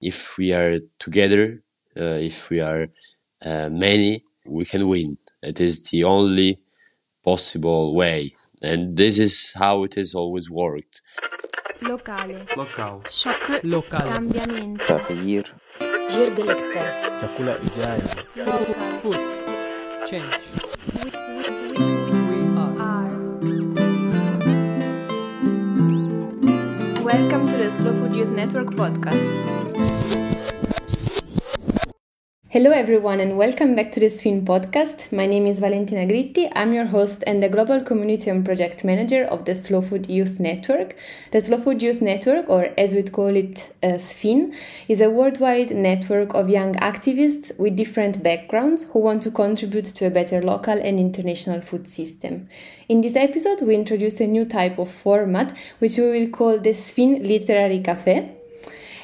if we are together, uh, if we are uh, many, we can win. It is the only possible way, and this is how it has always worked. Locale. Local. Shock. Locale. Cambiamento. تغيير جيرجلكتر chakula ijayo Local. food change We, we, we, we are are. Welcome to the Slow Food Youth Network podcast. Hello, everyone, and welcome back to the SFYN podcast. My name is Valentina Gritti. I'm your host and the global community and project manager of the Slow Food Youth Network. The Slow Food Youth Network, or as we call it, uh, SFYN, is a worldwide network of young activists with different backgrounds who want to contribute to a better local and international food system. In this episode, we introduce a new type of format, which we will call the SFYN Literary Cafe.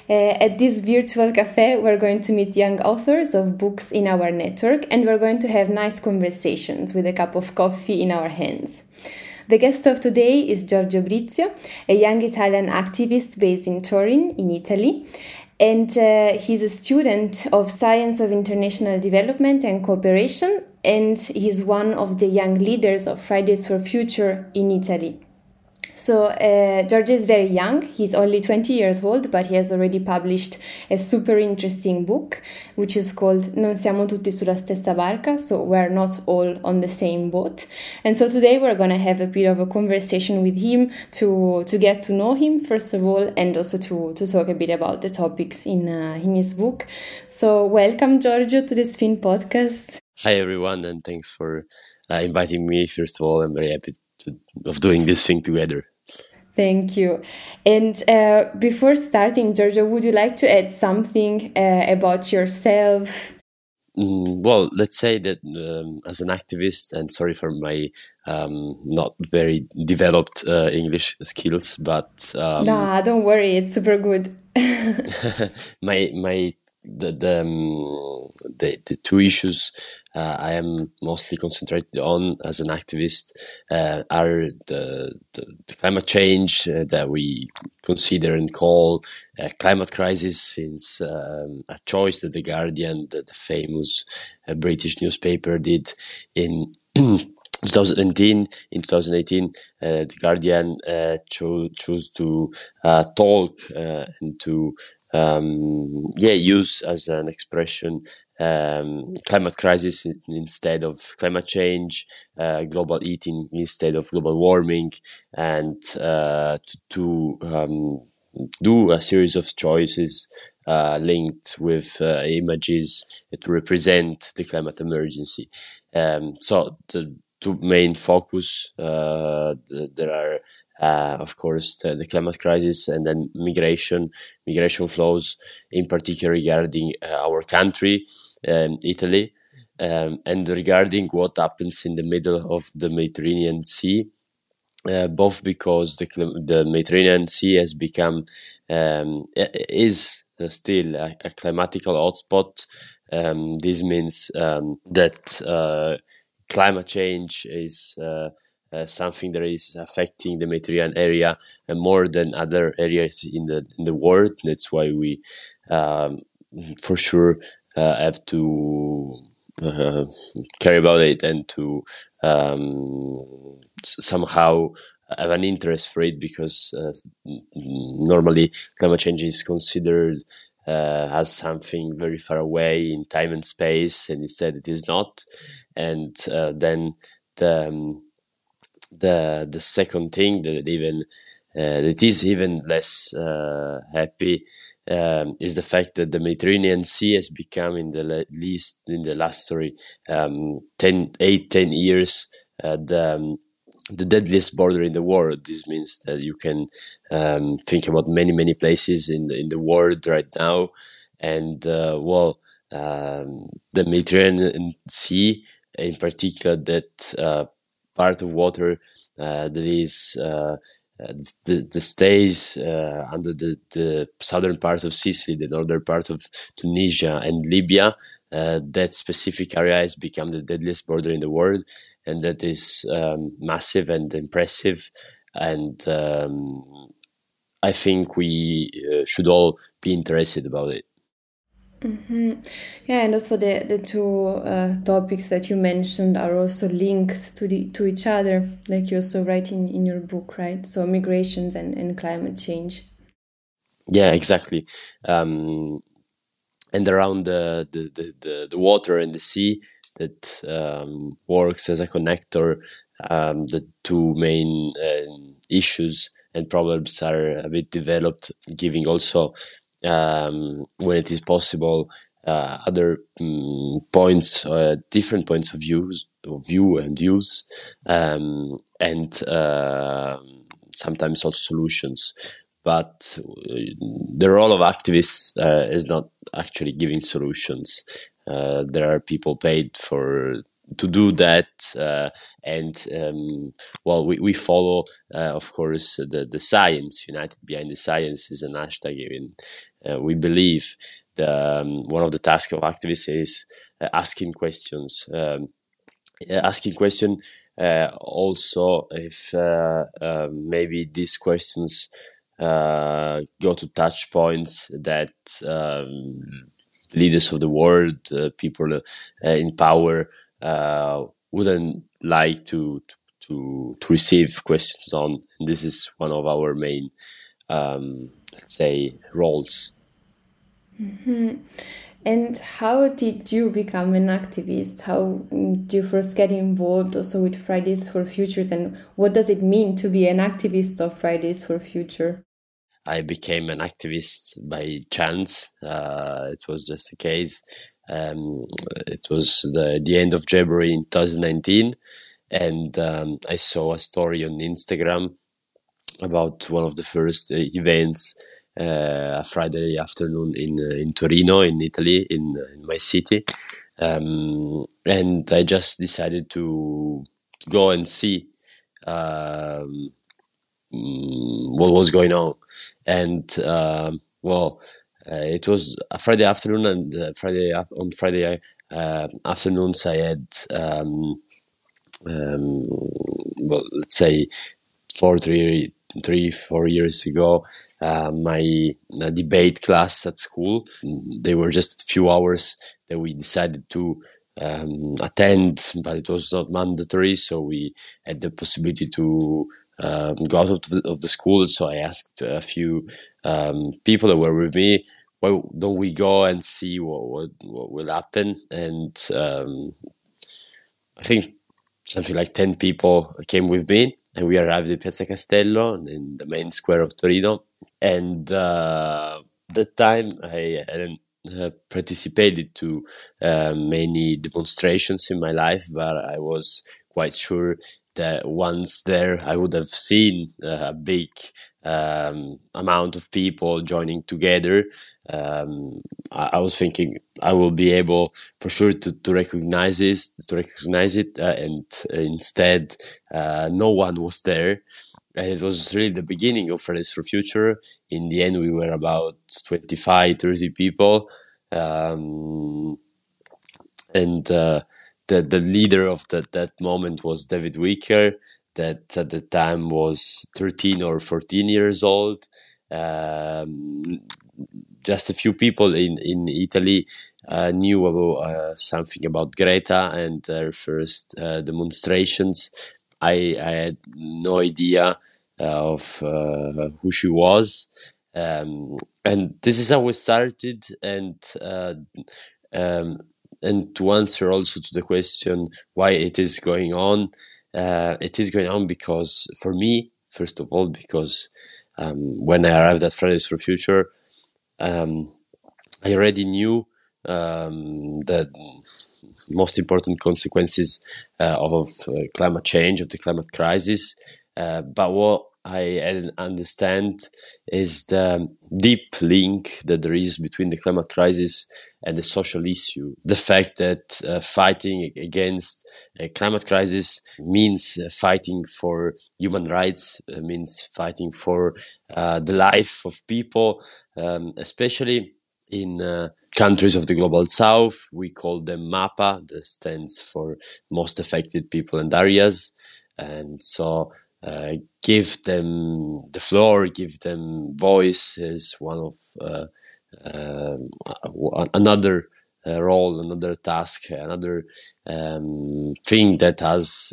Uh, at this virtual cafe, we're going to meet young authors of books in our network and we're going to have nice conversations with a cup of coffee in our hands. The guest of today is Giorgio Brizio, a young Italian activist based in Turin, in Italy. And uh, he's a student of Science of International Development and Cooperation, and he's one of the young leaders of Fridays for Future in Italy. So uh, Giorgio is very young. He's only 20 years old, but he has already published a super interesting book, which is called Non siamo tutti sulla stessa barca, so we're not all on the same boat. And so today we're going to have a bit of a conversation with him to, to get to know him, first of all, and also to, to talk a bit about the topics in, uh, in his book. So welcome, Giorgio, to the SFYN podcast. Hi everyone, and thanks for uh, inviting me. First of all, I'm very happy to, of doing this thing together. Thank you. And uh, before starting, Giorgio, would you like to add something uh, about yourself? Mm, well, let's say that um, as an activist, and sorry for my um, not very developed uh, English skills, but um, nah, don't worry, it's super good. my my the the, um, the the two issues uh, I am mostly concentrated on as an activist uh, are the, the, the, climate change uh, that we consider and call a climate crisis, since um, a choice that the Guardian, the, the famous uh, British newspaper, did in. 2018 in 2018 uh, the guardian uh, cho- chose to uh, talk uh, and to um, yeah use as an expression um, climate crisis instead of climate change, uh, global heating instead of global warming, and uh, to, to um, do a series of choices uh, linked with uh, images to represent the climate emergency. Um, so the two main focus uh, the, there are. Uh, of course, the, the, climate crisis and then migration, migration flows, in particular regarding uh, our country, um, Italy, um, and regarding what happens in the middle of the Mediterranean Sea. Uh, both because the, the Mediterranean Sea has become um, is still a, a climatical hotspot. Um, this means um, that uh, climate change is uh, uh, something that is affecting the Mediterranean area uh, more than other areas in the in the world. That's why we, um, for sure, uh, have to uh, care about it and to um, somehow have an interest for it because uh, normally climate change is considered as something very far away in time and space, and instead it is not. And then the um, the the second thing that even uh, that is even less uh, happy um, is the fact that the Mediterranean Sea has become in the least in the last sorry um, 10, 8, 10 years uh, the, um, the deadliest border in the world. This means that you can um, think about many many places in the, in the world right now, and uh, well, um, the Mediterranean Sea in particular that uh, part of water uh, that is uh, the, the stays uh, under the, the southern part of Sicily, the northern part of Tunisia and Libya. that specific area has become the deadliest border in the world, and that is um, massive and impressive. And um, I think we uh, should all be interested about it. Mm-hmm. Yeah, and also the the two uh, topics that you mentioned are also linked to the to each other, like you also write in, in your book, right? So migrations and, and climate change. Yeah, exactly. Um, and around the, the, the, the, the water and the sea that um, works as a connector, um, the two main uh, issues and problems are a bit developed, giving also um, when it is possible, uh, other um, points, uh, different points of views, view and views, um, and uh, sometimes also solutions. But uh, the role of activists uh, is not actually giving solutions. Uh, there are people paid for to do that uh, and um, well we, we follow uh, of course the, the science united behind the science is an hashtag even uh, we believe the, um, one of the tasks of activists is uh, asking questions. Um, asking question uh, also if um, maybe these questions go to touch points that um, leaders of the world, people in power, wouldn't like to, to to receive questions on. And this is one of our main, um, let's say, roles. Mm-hmm. And how did you become an activist? How did you first get involved also with Fridays for Futures? And what does it mean to be an activist of Fridays for Future? I became an activist by chance. Uh, it was just a case. Um, it was the, the end of February in 2019. And um, I saw a story on Instagram about one of the first uh, events uh, a Friday afternoon in uh, in Torino, in Italy, in, uh, in my city, um, and I just decided to, go and see um, mm, what was going on, and um, well, uh, it was a Friday afternoon, and uh, Friday on Friday uh, afternoons I had um, um, well, let's say four three three four years ago uh, my uh, debate class at school. They were just a few hours that we decided to um, attend, but it was not mandatory, so we had the possibility to um, go out of the, of the, school. So I asked a few um, people that were with me, why don't we go and see what what, what will happen? And um, I think something like ten people came with me, and we arrived at Piazza Castello in the main square of Torino and uh, that time I hadn't uh, participated to uh, many demonstrations in my life, but I was quite sure that once there I would have seen uh, a big um, amount of people joining together. Um, I, I, was thinking I will be able for sure to, to recognize this, to recognize it, uh, and instead uh, no one was there and it was really the beginning of Fridays for Future. In the end, we were about 25, 30 people. Um, and uh, the, the leader of that, that moment was David Wicker, that at the time was 13 or 14 years old. Um, just a few people in, in Italy uh, knew about uh, something about Greta and their first uh, demonstrations. I, I had no idea uh, of uh, who she was. Um, and this is how we started. And uh, um, and to answer also to the question why it is going on, it is going on because for me, first of all, because um, when I arrived at Fridays for Future, um, I already knew um, the most important consequences uh, of uh, climate change, of the climate crisis, uh, but what I understand is the deep link that there is between the climate crisis and the social issue. The fact that uh, fighting against a climate crisis means uh, fighting for human rights, uh, means fighting for uh, the life of people, um, especially in uh, countries of the global south. We call them MAPA, that stands for most affected people and areas. And so uh, give them the floor, give them voice is one of uh, um, another uh, role, another task, another um, thing that has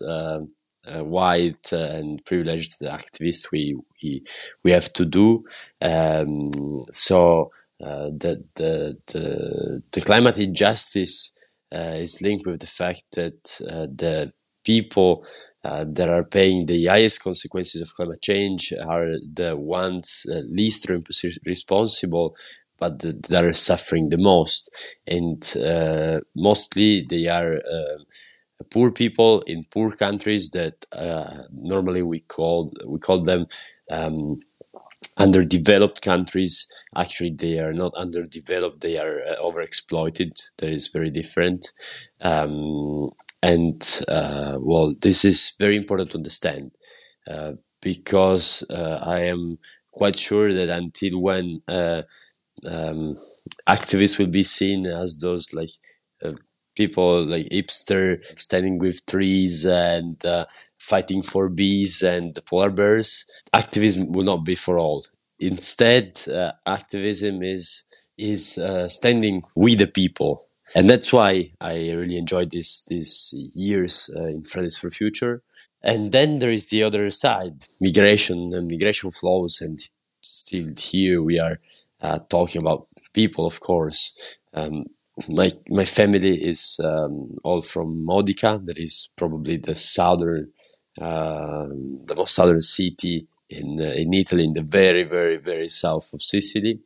uh, white and privileged activists we we we have to do. Um, so uh, the, the the the climate injustice uh, is linked with the fact that uh, the people uh, that are paying the highest consequences of climate change are the ones least responsible but that are suffering the most and mostly they are poor people in poor countries that normally we call we call them um, underdeveloped countries. Actually they are not underdeveloped they are uh, overexploited. That is very different. Um, and uh, well this is very important to understand uh, because uh, i am quite sure that until when uh, um, activists will be seen as those like uh, people like hipster standing with trees and fighting for bees and polar bears. Activism will not be for all. Instead, uh, activism is is uh, standing with the people, and that's why I really enjoyed this these years uh, in Fridays for Future. And then there is the other side, migration and migration flows, and still here we are uh, talking about people, of course. Um, my my family is um, all from Modica, that is probably the southern um, the most southern city in uh, in Italy, in the very very very south of Sicily.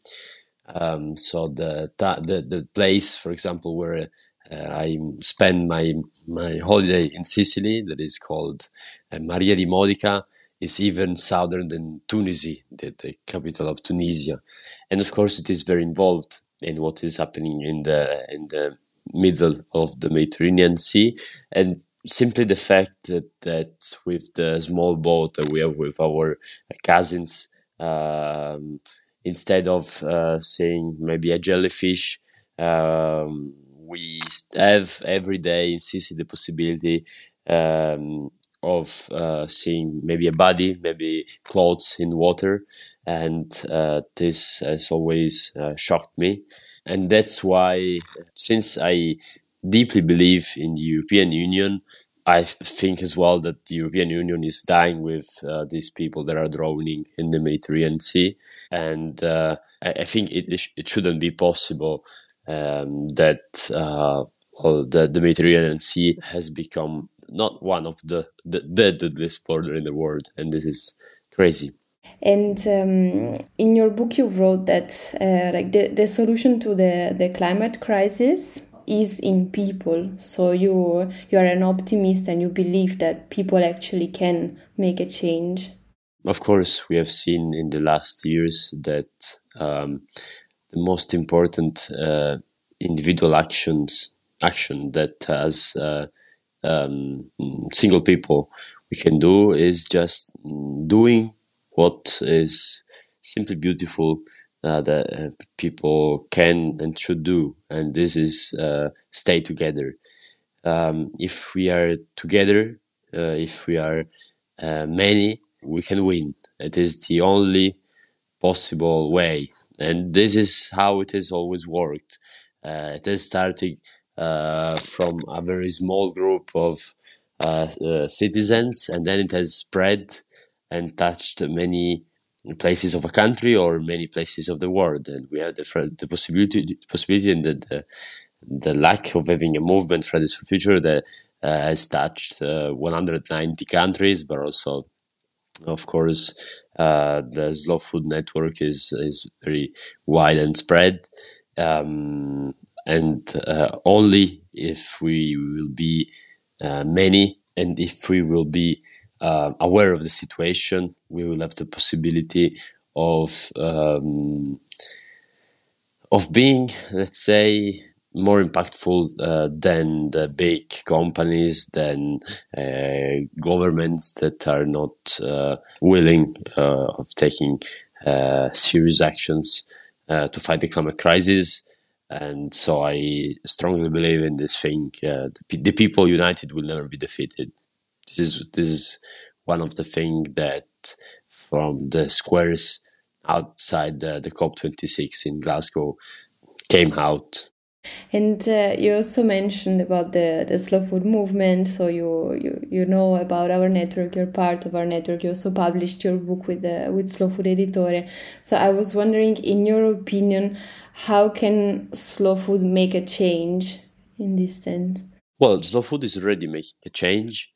Um, so the, the the place, for example, where uh, I spend my my holiday in Sicily, that is called uh, Marina di Modica, is even southern than Tunisia, the, the capital of Tunisia, and of course it is very involved in what is happening in the in the middle of the Mediterranean Sea, and simply the fact that, that with the small boat that we have with our cousins, um, instead of uh, seeing maybe a jellyfish, um, we have every day in Sicily the possibility um, of uh, seeing maybe a body, maybe clothes in water, and uh, this has always uh, shocked me. And that's why, since I deeply believe in the European Union, I think as well that the European Union is dying with uh, these people that are drowning in the Mediterranean Sea, and uh, I, I, think it it shouldn't be possible um, that uh, well, the, the Mediterranean Sea has become not one of the, the deadliest border in the world, and this is crazy. And um, in your book, you wrote that uh, like the, the solution to the, the climate crisis is in people. So you you are an optimist and you believe that people actually can make a change. Of course, we have seen in the last years that um, the most important uh, individual actions action that as uh, um, single people we can do is just doing what is simply beautiful uh, that uh, people can and should do, and this is uh, stay together. Um, if we are together, uh, if we are uh, many, we can win. It is the only possible way, and this is how it has always worked. Uh, it is starting from a very small group of citizens, and then it has spread and touched many places of a country or many places of the world. And we have the, the possibility, the possibility and the, the, the lack of having a movement for Future that uh, has touched uh, 190 countries, but also, of course, uh, the Slow Food Network is is very wide and spread. Um, and uh, only if we will be uh, many and if we will be uh, aware of the situation, we will have the possibility of um, of being, let's say, more impactful uh, than the big companies, than uh, governments that are not uh, willing uh, of taking uh, serious actions to fight the climate crisis. And so I strongly believe in this thing: the, the people united will never be defeated. This is this is one of the things that from the squares outside the, the COP26 in Glasgow came out. And uh, you also mentioned about the, the slow food movement. So you, you you know about our network. You're part of our network. You also published your book with the with Slow Food Editore. So I was wondering, in your opinion, how can slow food make a change in this sense? Well, slow food is already making a change.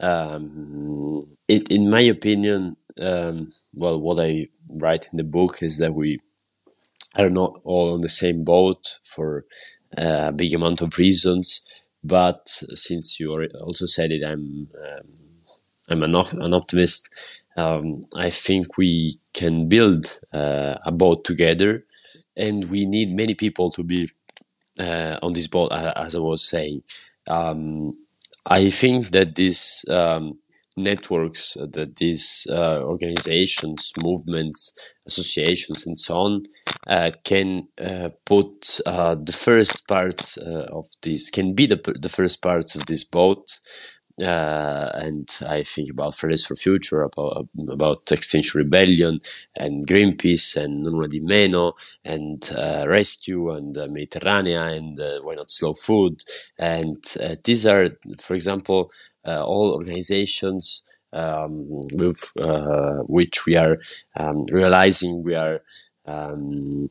Um, it, in my opinion, um, well, what I write in the book is that we are not all on the same boat for a big amount of reasons. But since you also said it, I'm um, I'm an, an optimist. Um, I think we can build uh, a boat together, and we need many people to be uh, on this boat. As I was saying, um, I think that these um, networks uh, that these uh, organizations, movements, associations, and so on uh, can uh, put uh, the first parts uh, of this can be the the first parts of this boat. And I think about Fridays for Future, about about Extinction Rebellion, and Greenpeace, and Nulla di Meno, and Rescue, and Mediterranean, and Why Not Slow Food, and these are, for example, uh, all organizations um, with uh, which we are um, realizing we are um,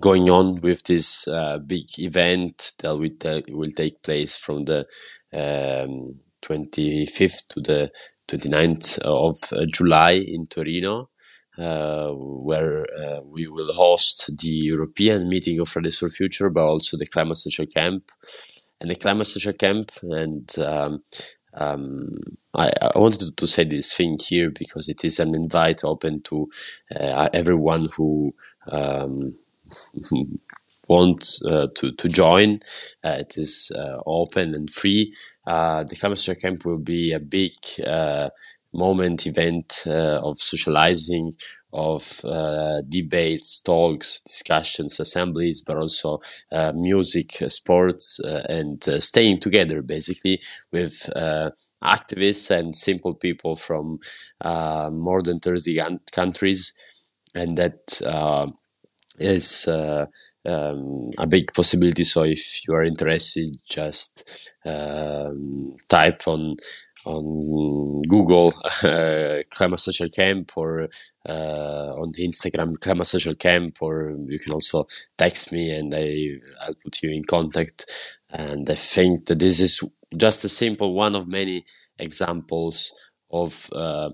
going on with this uh, big event that will, will take place from the 25th to the 29th of July in Torino. Uh, where uh, we will host the European meeting of Fridays for Future, but also the Climate Social Camp and the Climate Social Camp. And um, um, I, I, wanted to say this thing here because it is an invite open to uh, everyone who um, wants uh, to to join. Uh, it is uh, open and free. The Climate Camp will be a big moment event of socializing of uh, debates, talks, discussions, assemblies, but also uh, music, sports, uh, and staying together basically with activists and simple people from more than 30 countries. And that is um, a big possibility. So if you are interested, just um, type on on Google uh, Climate Social Camp or uh, on Instagram Climate Social Camp, or you can also text me and I I'll put you in contact. And I think that this is just a simple one of many examples of uh,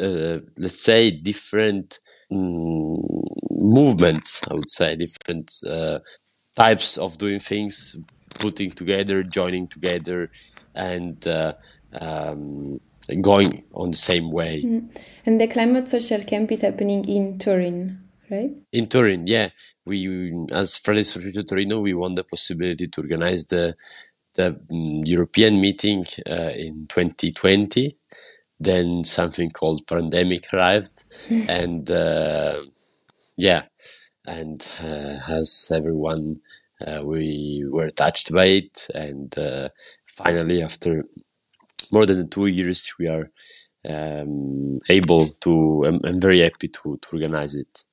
uh let's say different mm, movements. I would say different uh, types of doing things, putting together, joining together, and uh, um, going on the same way. Mm. And the climate social camp is happening in Turin, right? In Turin, yeah. We, as Fridays for Future Torino, we want the possibility to organize the the um, European meeting uh, in 2020. Then something called pandemic arrived, and uh, yeah, and uh, as everyone, uh, we were touched by it, and uh, finally, after more than two years we are um, able to I'm, I'm, very happy to, to organize it.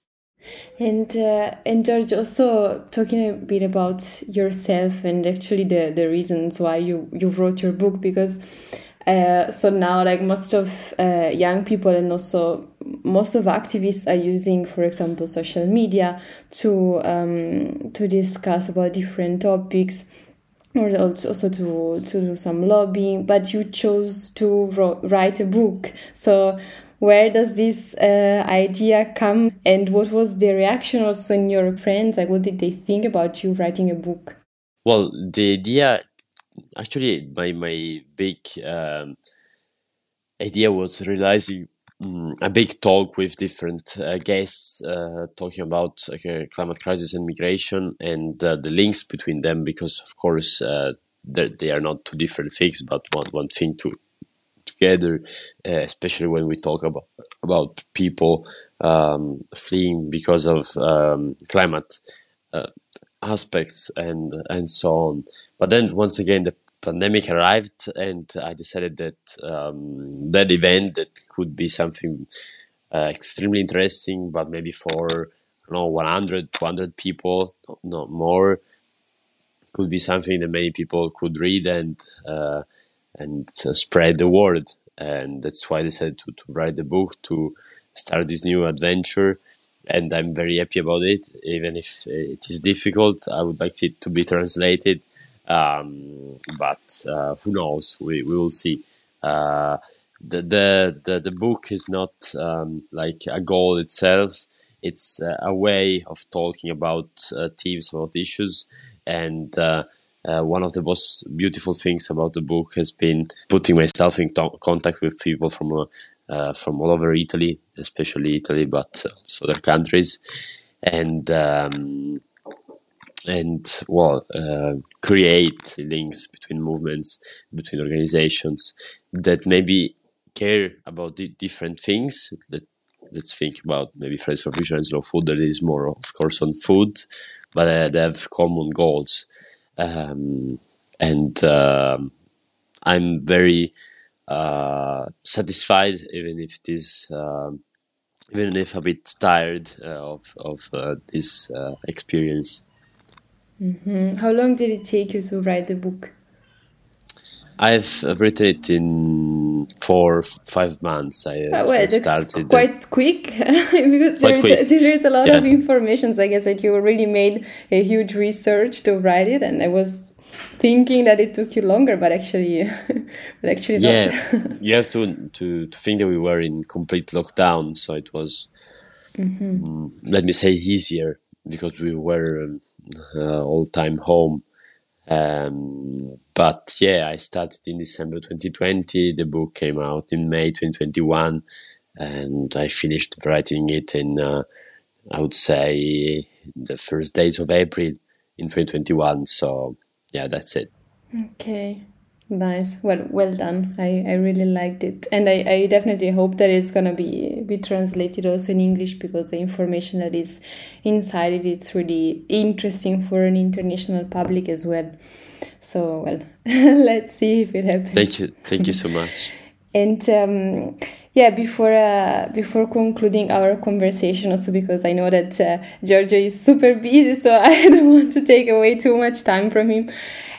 And uh, and George also talking a bit about yourself and actually the the reasons why you you wrote your book because uh, so now like most of uh, young people and also most of activists are using for example social media to um, to discuss about different topics or also to to do some lobbying. But you chose to write a book. So where does this uh, idea come and what was the reaction also in your friends? Like what did they think about you writing a book? Well the idea actually my my big um, idea was realizing um, a big talk with different uh, guests uh, talking about uh, climate crisis and migration and uh, the links between them because of course uh, they are not two different things but one, one thing to together uh, especially when we talk about about people um, fleeing because of um, climate aspects and and so on. But then once again the pandemic arrived, and I decided that um, that event that could be something uh, extremely interesting, but maybe for know 100, 200 people, not more, could be something that many people could read and uh, and spread the word. And that's why I decided to, to write the book to start this new adventure and I'm very happy about it. Even if it is difficult, I would like it to be translated. Um, but uh, who knows? We, we will see. Uh, the, the, the the book is not um, like a goal itself. It's uh, a way of talking about uh, themes, about issues, and uh, one of the most beautiful things about the book has been putting myself in to- contact with people from from all over Italy, especially Italy, but also other countries, and um, and well, create links between movements, between organizations that maybe care about di- different things. That let's think about maybe Fridays for Future and Slow Food. That is more, of course, on food, but uh, they have common goals, um, and um, I'm very uh, satisfied, even if it is, um, even if a bit tired uh, of of uh, this uh, experience. Mm-hmm. How long did it take you to write the book? I've written it in four, five months. I oh, well, started quite quick because there is, quick. there is a lot yeah. of information. So I guess that you really made a huge research to write it, and I was thinking that it took you longer, but actually, but actually, yeah, you have to, to to think that we were in complete lockdown, so it was, mm-hmm. um, let me say, easier because we were um, uh, all time home. Um, but yeah, I started in December 2020. The book came out in May 2021, and I finished writing it in, uh, I would say, the first days of April in 2021. So yeah, that's it. Okay. Nice. Well, well done. I, I really liked it, and I, I definitely hope that it's gonna be be translated also in English because the information that is inside it it's really interesting for an international public as well. So well, let's see if it happens. Thank you. Thank you so much. and um, yeah, before uh, before concluding our conversation, also because I know that uh, Giorgio is super busy, so I don't want to take away too much time from him.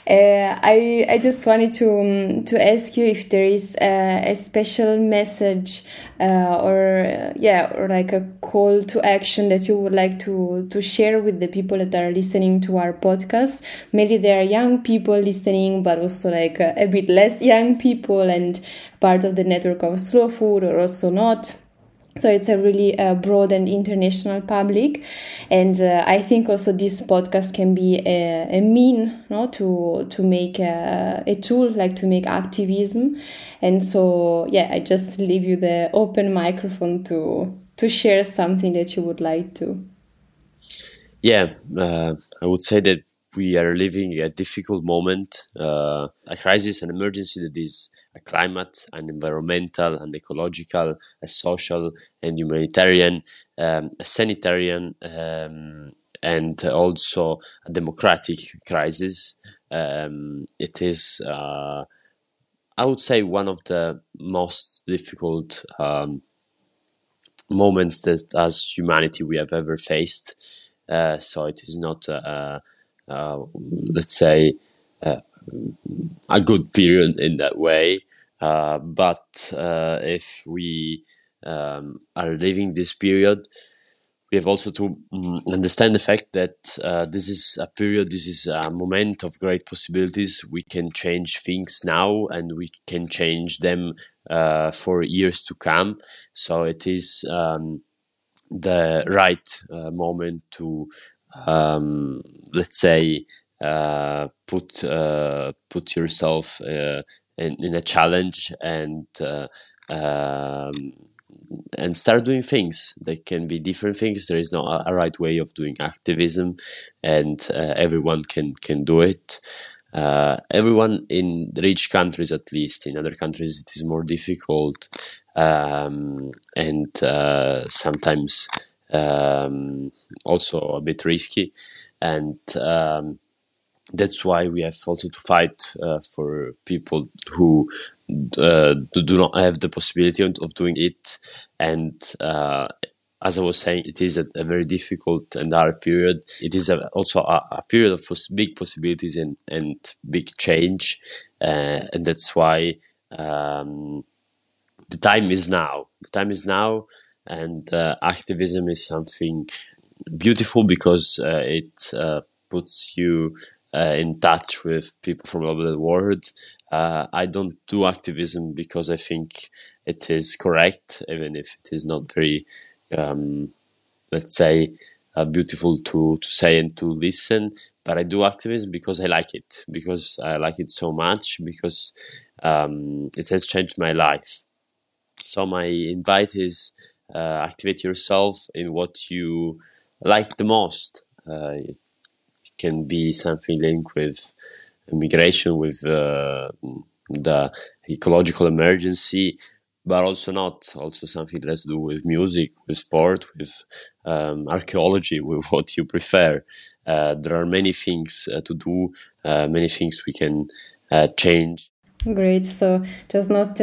Uh, I I just wanted to um, to ask you if there is a, a special message uh, or yeah or like a call to action that you would like to to share with the people that are listening to our podcast. Maybe there are young people listening, but also like a, a bit less young people and part of the network of slow food or also not so it's a really uh, broad and international public. And uh, i think also this podcast can be a, a mean no, to to make a, a, tool like to make activism. And so yeah i just leave you the open microphone to to share something that you would like to. Yeah uh, i would say that we are living a difficult moment, uh, a crisis, an emergency that is a climate, an environmental, an ecological, a social, and humanitarian, um, a sanitarian, um, and also a democratic crisis. Um, it is, uh, I would say, one of the most difficult um, moments that, as humanity, we have ever faced. Uh, so it is not a, let's say, uh, a good period in that way. Uh, but if we um, are living this period, we have also to um, understand the fact that uh, this is a period, this is a moment of great possibilities. We can change things now and we can change them uh, for years to come. So it is um, the right uh, moment to um, let's say uh, put uh, put yourself uh, in, in, a challenge and uh, um, and start doing things. There can be different things. There is not a, right way of doing activism, and uh, everyone can can do it. Uh, everyone in rich countries, at least in other countries, it is more difficult, um, and sometimes um, also a bit risky. And um, that's why we have also to fight uh, for people who uh, do not have the possibility of doing it. And uh, as I was saying, it is a, a, very difficult and hard period. It is a, also a, a, period of pos- big possibilities and, and big change. Uh, and that's why um, the time is now. The time is now. And uh, activism is something beautiful because uh, it puts you uh, in touch with people from all over the world. Uh, I don't do activism because I think it is correct, even if it is not very, um, let's say, uh, beautiful to, to say and to listen. But I do activism because I like it, because I like it so much, because um, it has changed my life. So my invite is uh, activate yourself in what you like the most. Uh, can be something linked with migration, with uh, the ecological emergency, but also not. Also something that has to do with music, with sport, with um, archaeology, with what you prefer. Uh, there are many things uh, to do, uh, many things we can change. Great. So just not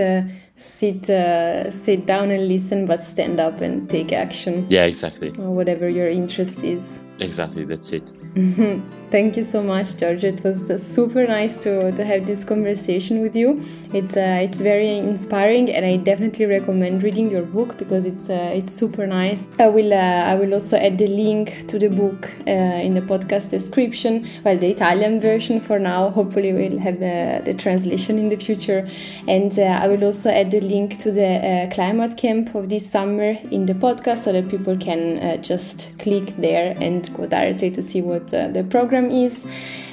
uh, sit sit down and listen, but stand up and take action. Yeah, exactly. Or whatever your interest is. Exactly. That's it. Thank you so much, George. It was super nice to, to have this conversation with you. It's uh, it's very inspiring, and I definitely recommend reading your book because it's uh, it's super nice. I will uh, I will also add the link to the book uh, in the podcast description. Well, the Italian version for now. Hopefully, we'll have the, the translation in the future, and uh, I will also add the link to the climate camp of this summer in the podcast so that people can just click there and go directly to see what the program program is.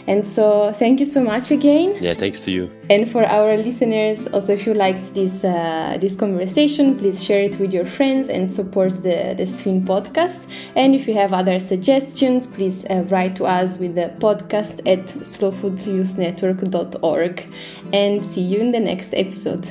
And so, thank you so much again. Yeah, thanks to you. And for our listeners, also, if you liked this uh, this conversation, please share it with your friends and support the the SFYN podcast. And if you have other suggestions, please uh, write to us with the podcast at slowfoodyouth.network.org. And see you in the next episode.